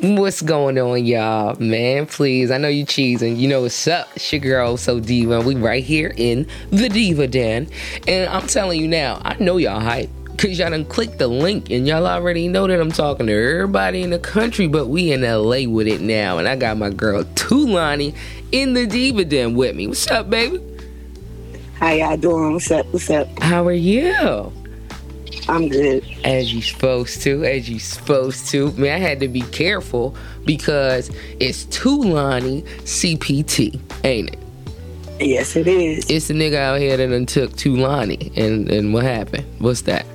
What's going on, y'all? Man, please. I know you cheesing. You know what's up? It's your girl, So Diva. We right here in the Diva Den. And I'm telling you now, I know y'all hype. Cause y'all done clicked the link and y'all already know that I'm talking to everybody in the country, but we in LA with it now. And I got my girl Tulani in the Diva Den with me. What's up, baby? How y'all doing? What's up? What's up? How are you? I'm good. As you supposed to, as you supposed to. Man, I had to be careful because it's Tulani CPT, ain't it? Yes, it is. It's the nigga out here that done took Tulani. And, and what happened? What's that?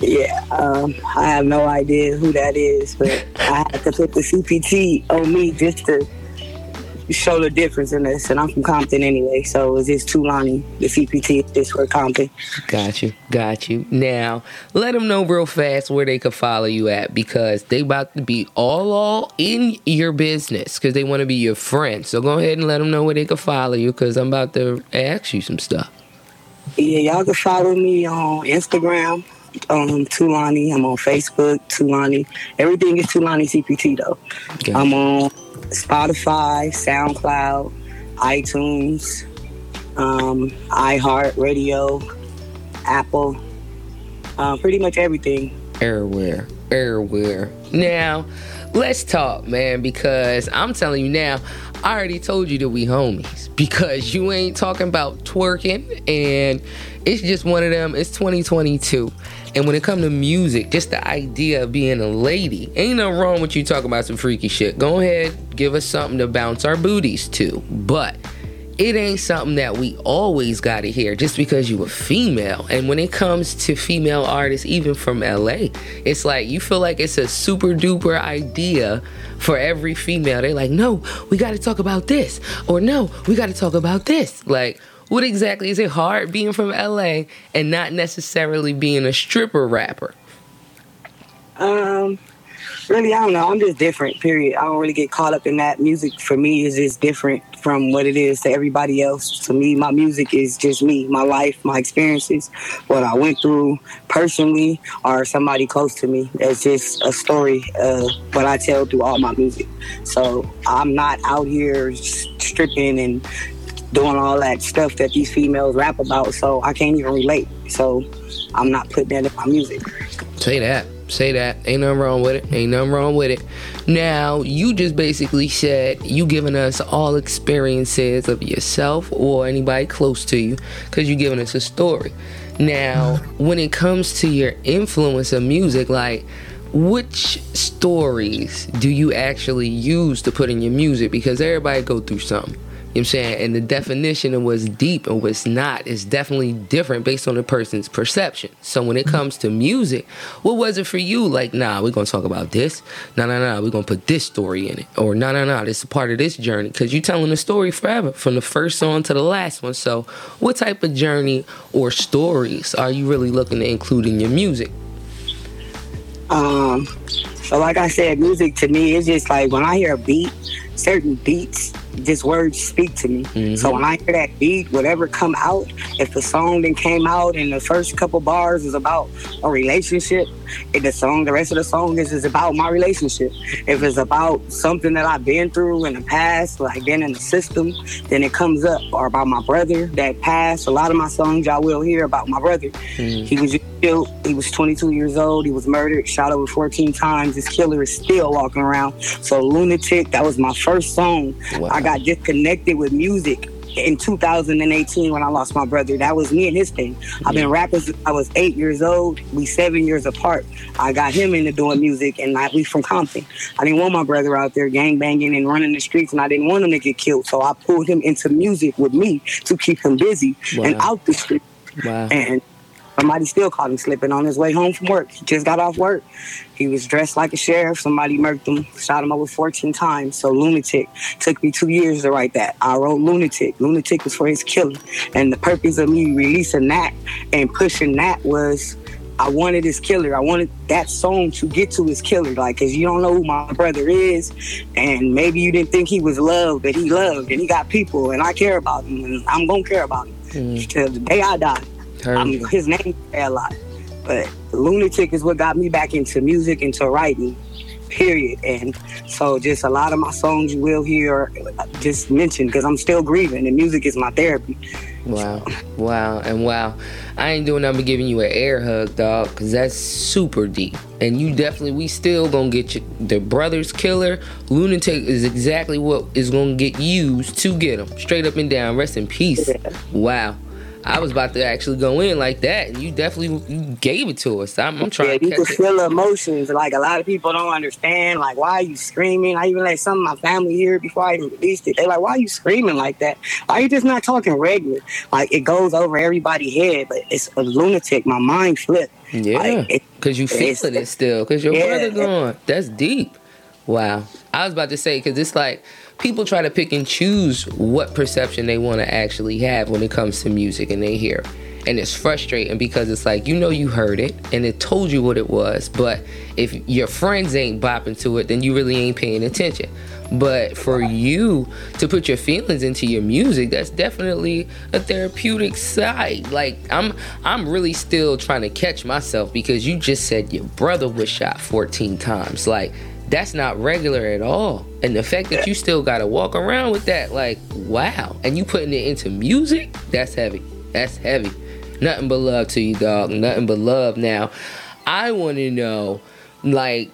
Yeah, um, I have no idea who that is, but I had to put the CPT on me just to show the difference in this. And I'm from Compton anyway, so it's just Tulani. The CPT is just for Compton. Got you, got you. Now, let them know real fast where they could follow you at because they about to be all all in your business because they want to be your friend. So go ahead and let them know where they could follow you because I'm about to ask you some stuff. Yeah, y'all can follow me on Instagram, um, Tulani. I'm on Facebook, Tulani. Everything is Tulani CPT though. Okay. I'm on Spotify, SoundCloud, iTunes, um, iHeartRadio, Apple, uh, pretty much everything. everywhere, everywhere. Now, let's talk, man, because I'm telling you now, I already told you that we homies because you ain't talking about twerking and it's just one of them. It's 2022. And when it come to music, just the idea of being a lady, ain't nothing wrong with you talking about some freaky shit. Go ahead, give us something to bounce our booties to. But it ain't something that we always got to hear just because you a female. And when it comes to female artists, even from LA, it's like you feel like it's a super duper idea for every female. They're like, no, we got to talk about this, or no, we got to talk about this. Like, what exactly is it hard being from LA and not necessarily being a stripper rapper? Um, really, I don't know. I'm just different. Period. I don't really get caught up in that. Music for me is just different from what it is to everybody else. To me, my music is just me, my life, my experiences, what I went through personally, or somebody close to me. It's just a story of what I tell through all my music. So I'm not out here stripping and doing all that stuff that these females rap about. So I can't even relate. So I'm not putting that in my music. Say that. Say that. Ain't nothing wrong with it. Ain't nothing wrong with it. Now, you just basically said you giving us all experiences of yourself or anybody close to you because you giving us a story. Now, when it comes to your influence of music, like, which stories do you actually use to put in your music? Because everybody go through something. You know what I'm saying? And the definition of what's deep and what's not is definitely different based on the person's perception. So when it comes to music, what was it for you? Like, nah, we're gonna talk about this. Nah, nah, nah, we're gonna put this story in it. Or nah, nah, nah, this is a part of this journey. Cause you're telling the story forever, from the first song to the last one. So what type of journey or stories are you really looking to include in your music? Um, so like I said, music to me is just like when I hear a beat, certain beats, just words speak to me. Mm-hmm. So when I hear that beat, whatever come out, if the song then came out and the first couple bars is about a relationship, if the song, the rest of the song is, is about my relationship. If it's about something that I've been through in the past, like been in the system, then it comes up. Or about my brother that passed. A lot of my songs y'all will hear about my brother. Mm-hmm. He was just killed. He was 22 years old. He was murdered, shot over 14 times. His killer is still walking around. So Lunatic, that was my first song. Wow. I got disconnected with music in 2018 when I lost my brother. That was me and his thing. I've been rapping since I was eight years old. We seven years apart. I got him into doing music, and I, we from Compton. I didn't want my brother out there gang banging and running the streets, and I didn't want him to get killed. So I pulled him into music with me to keep him busy and out the street. Wow. And somebody still caught him slipping on his way home from work. He just got off work. He was dressed like a sheriff. Somebody murked him, shot him over 14 times. So Lunatic took me two years to write that. I wrote Lunatic. Lunatic was for his killer. And the purpose of me releasing that and pushing that was I wanted his killer. I wanted that song to get to his killer. Like, cause you don't know who my brother is. And maybe you didn't think he was loved, but he loved and he got people and I care about him and I'm gonna care about him mm. till the day I die. Heard I'm, you. his name a lot, but lunatic is what got me back into music, into writing. period. And so, just a lot of my songs you will hear uh, just mentioned because I'm still grieving, and music is my therapy. Wow, wow, and wow. I ain't doing nothing but giving you an air hug, dog, because that's super deep. And you definitely, we still gonna get you. The Brothers Killer, Lunatic is exactly what is gonna get used to get him. Straight up and down. Rest in peace. Yeah. Wow. I was about to actually go in like that, and you definitely you gave it to us. I'm, I'm trying. Yeah, you can feel emotions. Like a lot of people don't understand. Like, why are you screaming? I even let some of my family hear before I even released it. They're like, "Why are you screaming like that? Why are you just not talking regular?" Like it goes over everybody's head, but it's a lunatic. My mind flipped. Yeah, because like, you feeling it still. Because your yeah, brother gone. That's deep. Wow. I was about to say because it's like people try to pick and choose what perception they want to actually have when it comes to music and they hear. And it's frustrating because it's like, you know, you heard it and it told you what it was. But if your friends ain't bopping to it, then you really ain't paying attention. But for you to put your feelings into your music, that's definitely a therapeutic side. Like I'm I'm really still trying to catch myself because you just said your brother was shot 14 times. Like that's not regular at all. And the fact that you still gotta walk around with that, like, wow. And you putting it into music, that's heavy. That's heavy. Nothing but love to you, dog. Nothing but love. Now, I wanna know, like,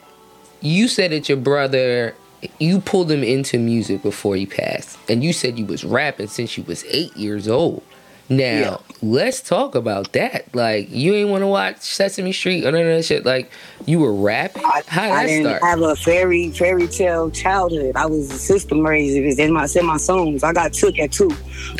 you said that your brother you pulled him into music before he passed. And you said you was rapping since you was eight years old. Now, yeah. Let's talk about that. Like, you ain't want to watch Sesame Street or none of that shit. Like, you were rapping. How did I, I didn't start? have a fairy fairy tale childhood. I was a system raised. It was in my in my songs. I got took at two.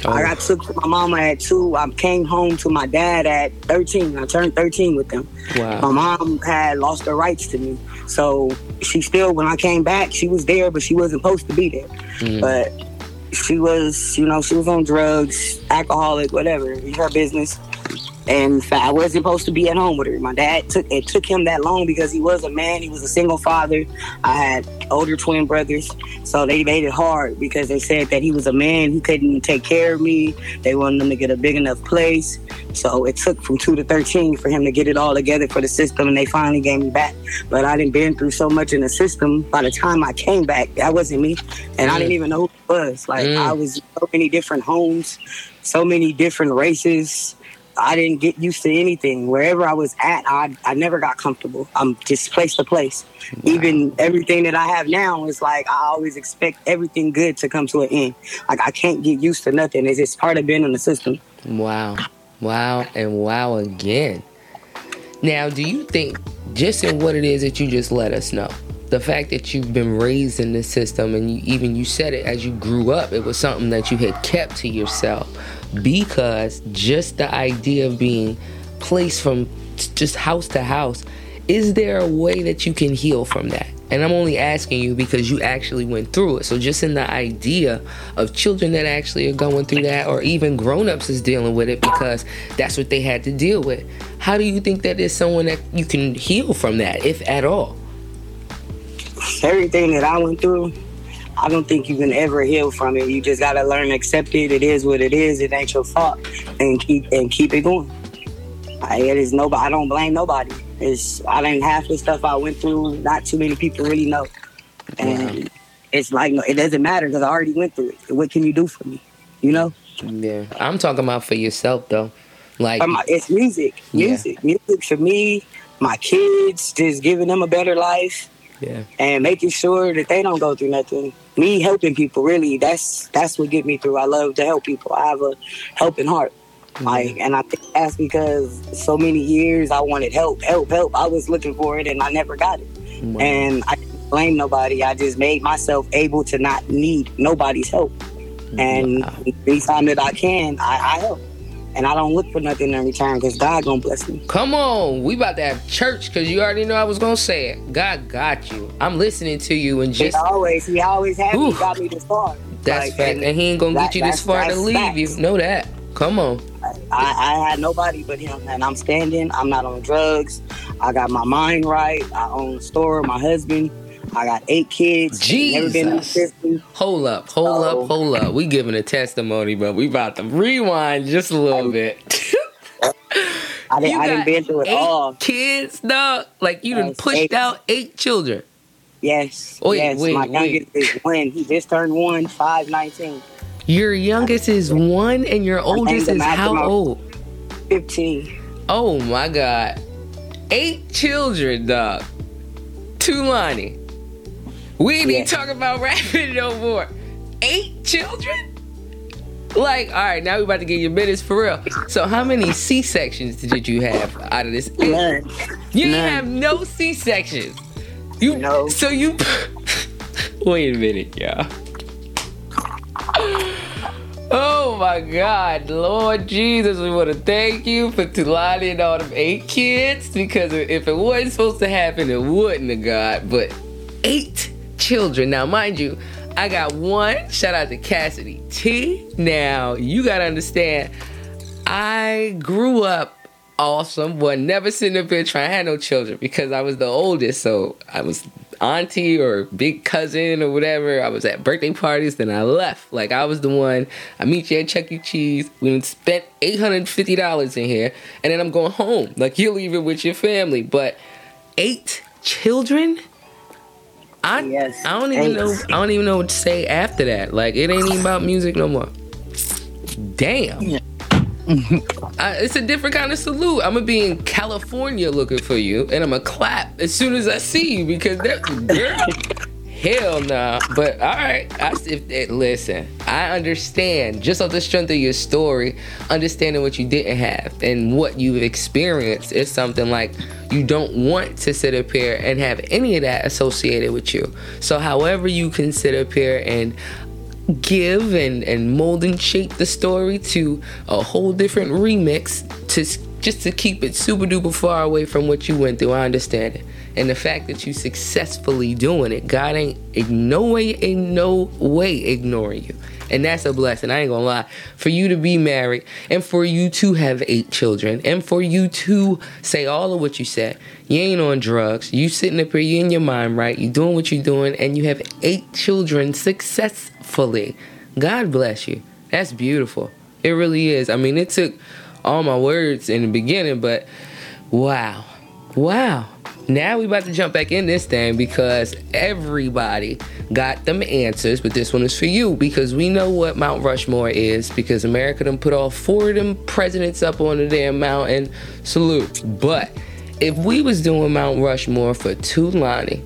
Oh. I got took to my mama at two. I came home to my dad at thirteen. I turned thirteen with them. Wow. My mom had lost her rights to me, so she still when I came back, she was there, but she wasn't supposed to be there. Mm. But she was, you know, she was on drugs, alcoholic, whatever. Her business. And I wasn't supposed to be at home with her. My dad took it took him that long because he was a man. He was a single father. I had older twin brothers, so they made it hard because they said that he was a man. He couldn't take care of me. They wanted him to get a big enough place. So it took from two to thirteen for him to get it all together for the system, and they finally gave me back. But I didn't been through so much in the system. By the time I came back, that wasn't me, and mm. I didn't even know who it was. Like mm. I was so many different homes, so many different races I didn't get used to anything. Wherever I was at, I I never got comfortable. I'm just place to place. Wow. Even everything that I have now is like I always expect everything good to come to an end. Like I can't get used to nothing. It's just part of being in the system. Wow, wow, and wow again. Now, do you think just in what it is that you just let us know? the fact that you've been raised in this system and you, even you said it as you grew up it was something that you had kept to yourself because just the idea of being placed from just house to house is there a way that you can heal from that and i'm only asking you because you actually went through it so just in the idea of children that actually are going through that or even grown-ups is dealing with it because that's what they had to deal with how do you think that is someone that you can heal from that if at all everything that I went through, I don't think you can ever heal from it. You just gotta learn accept it. It is what it is. It ain't your fault, and keep and keep it going. I, it is nobody. I don't blame nobody. It's I think half the stuff I went through. Not too many people really know, and it's like it doesn't matter because I already went through it. What can you do for me? You know? Yeah, I'm talking about for yourself though. Like um, it's music, music, yeah. music for me. My kids, just giving them a better life yeah. And making sure that they don't go through nothing. Me helping people, really, that's that's what get me through. I love to help people. I have a helping heart. Mm-hmm. Like, and I think that's because so many years I wanted help, help, help. I was looking for it and I never got it. Wow. And I didn't blame nobody. I just made myself able to not need nobody's help. And wow. anytime that I can, I, I help and I don't look for nothing in return because God gonna bless me. Come on, we about to have church because you already know I was gonna say it. God got you. I'm listening to you and just he always he always had me, got me this far. That's like, fact, and, and, he ain't gonna that, get you this far to leave you. Know that. Come on. I, I, had nobody but him, and I'm standing. I'm not on drugs. I got my mind right. I own a store. My husband. I got eight kids. Jesus. Hold up, hold so, up, hold up. We giving a testimony, but we about to rewind just a little I, bit. I didn't, I didn't been through it all. Kids, dog. Like you done pushed eight. out eight children. Yes. Wait, yes. wait, My wait. youngest is one. He just turned one, five nineteen. Your youngest is one, and your oldest is how old? Fifteen. Oh my God, eight children, dog. Tulani. We ain't Yeah. even talking about rapping no more. Eight children? Like, all right, now we about to get your minutes for real. So, how many C sections did you have out of this? eight? None. You didn't None. have no C sections. You No. So you. Wait a minute, y'all. Oh my God, Lord Jesus, we want to thank you for Tulani and all them eight kids because if it wasn't supposed to happen, it wouldn't have God. But eight children. Now, mind you, I got one. Shout out to Cassidy T. Now, you got to understand, I grew up awesome, but never sitting up here trying to have no children because I was the oldest. So I was auntie or big cousin or whatever. I was at birthday parties, then I left. Like I was the one. I meet you at Chuck E. Cheese. We spent eight hundred fifty dollars in here, and then I'm going home. Like you're leaving with your family, but eight children. I, Yes, I don't even know. I don't even know what to say after that. Like it ain't even about music no more. Damn. Yeah. I, it's a different kind of salute. I'm gonna be in California looking for you, and I'm gonna clap as soon as I see you because that girl. Hell nah. But all right, I, if, eh, listen, I understand just off the strength of your story, understanding what you didn't have and what you've experienced is something like you don't want to sit up here and have any of that associated with you. So, however, you can sit up here and give and and mold and shape the story to a whole different remix to just to keep it super duper far away from what you went through. I understand it. And the fact that you successfully doing it, God ain't in no way, in no way ignoring you. And that's a blessing. I ain't gonna lie. For you to be married and for you to have eight children and for you to say all of what you said. You ain't on drugs. You sitting up here, you in your mind right. You doing what you doing and you have eight children successfully. God bless you. That's beautiful. It really is. I mean, it took all my words in the beginning, but wow. Wow. Now we about to jump back in this thing because everybody got them answers, but this one is for you because we know what Mount Rushmore is because America done put all four of them presidents up on the damn mountain. Salute. But if we was doing Mount Rushmore for Tulani,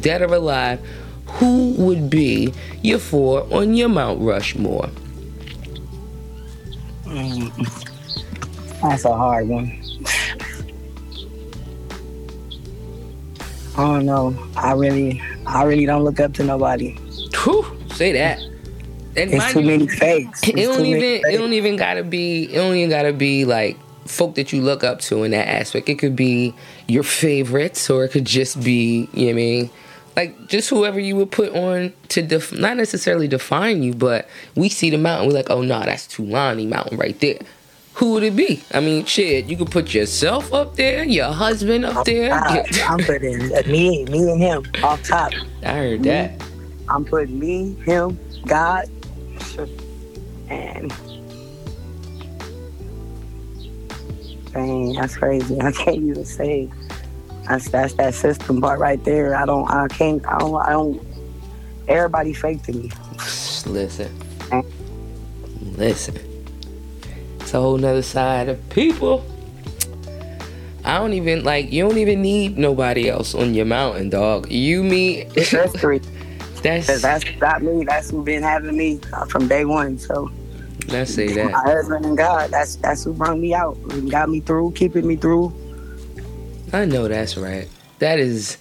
dead or alive, who would be your four on your Mount Rushmore? Mm. That's a hard one. I don't know. I really, I really don't look up to nobody. Whew, say that. And It's too you- many fakes. it don't even it don't even gotta be it don't even gotta be like folk that you look up to in that aspect. It could be your favorites or it could just be, you know what I mean? Like just whoever you would put on to def- not necessarily define you, but we see the mountain, we're like, oh no, that's Tulani Mountain right there. Who would it be? I mean, shit, you could put yourself up there, your husband up there. God, I'm putting me, me and him off top. I heard that. I'm putting me, him, God, and dang, that's crazy. I can't even say. That's that's that system part right there. I don't. I can't. I don't. I don't. Everybody fake to me. Listen. Listen. A whole nother side of people. I don't even like you don't even need nobody else on your mountain, dog. You me It's history. that's that's got me. That's who been having me uh, from day one. So let's say that my husband and God. That's that's who brought me out. and Got me through. Keeping me through. I know that's right. That is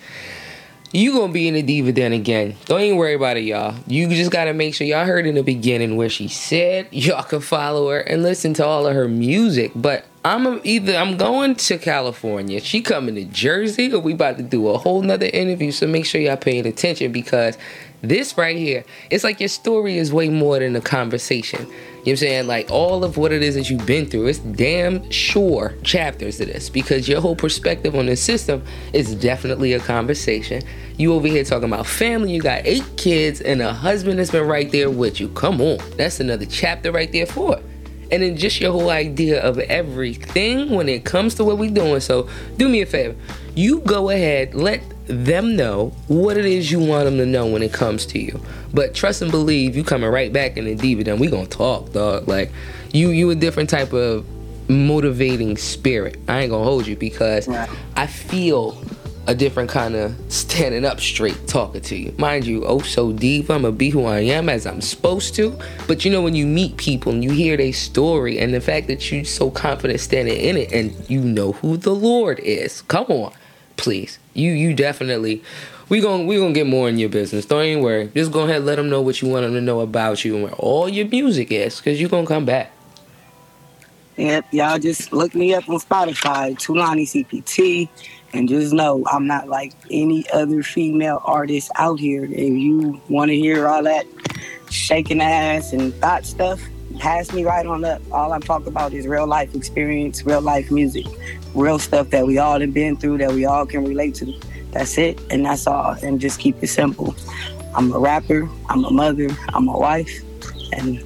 you gonna be in the diva den again. Don't even worry about it, y'all. You just gotta make sure y'all heard in the beginning where she said y'all can follow her and listen to all of her music. But I'm either I'm going to California, she coming to Jersey, or we about to do a whole nother interview. So make sure y'all paying attention because this right here, it's like your story is way more than a conversation. You know what I'm saying? Like all of what it is that you've been through, it's damn sure chapters to this because your whole perspective on the system is definitely a conversation. You over here talking about family, you got eight kids and a husband that's been right there with you. Come on. That's another chapter right there for it. And then just your whole idea of everything when it comes to what we're doing. So do me a favor. You go ahead, let them know what it is you want them to know when it comes to you. But trust and believe, you coming right back in the diva, then we gonna talk, dog. Like you, you a different type of motivating spirit. I ain't gonna hold you because Right. I feel a different kind of standing up straight talking to you. Mind you, oh so deep, I'm gonna be who I am as I'm supposed to. But you know when you meet people and you hear their story and the fact that you so confident standing in it and you know who the Lord is. Come on, please. You you definitely we gon' we gonna get more in your business. Don't even worry. Just go ahead and let them know what you want them to know about you and where all your music is, cause you gonna come back. Yep, y'all just look me up on Spotify, Tulani CPT, and just know I'm not like any other female artist out here. If you want to hear all that shaking ass and thought stuff, pass me right on up. All I'm talking about is real life experience, real life music, real stuff that we all have been through that we all can relate to. That's it, and that's all. And just keep it simple. I'm a rapper, I'm a mother, I'm a wife, and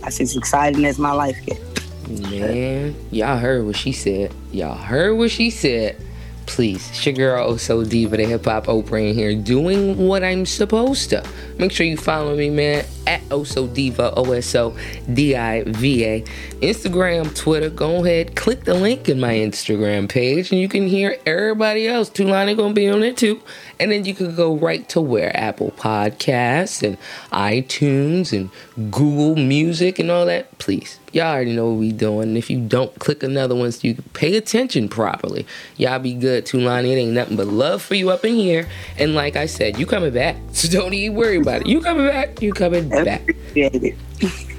that's as exciting as my life gets. Man, y'all heard what she said. Y'all heard what she said. Please, it's your girl oh Oso Diva, the hip hop Oprah in here, doing what I'm supposed to. Make sure you follow me, man, at Oso Diva, O S O D I V A. Instagram, Twitter, go ahead, click the link in my Instagram page, and you can hear everybody else. Tulani gonna be on it too. And then you can go right to where Apple Podcasts and iTunes and Google Music and all that. Please, y'all already know what we doing. And if you don't, click another one so you can pay attention properly. Y'all be good, Tulani. It ain't nothing but love for you up in here. And like I said, you coming back. So don't even worry about it. You coming back. You coming. Appreciate it.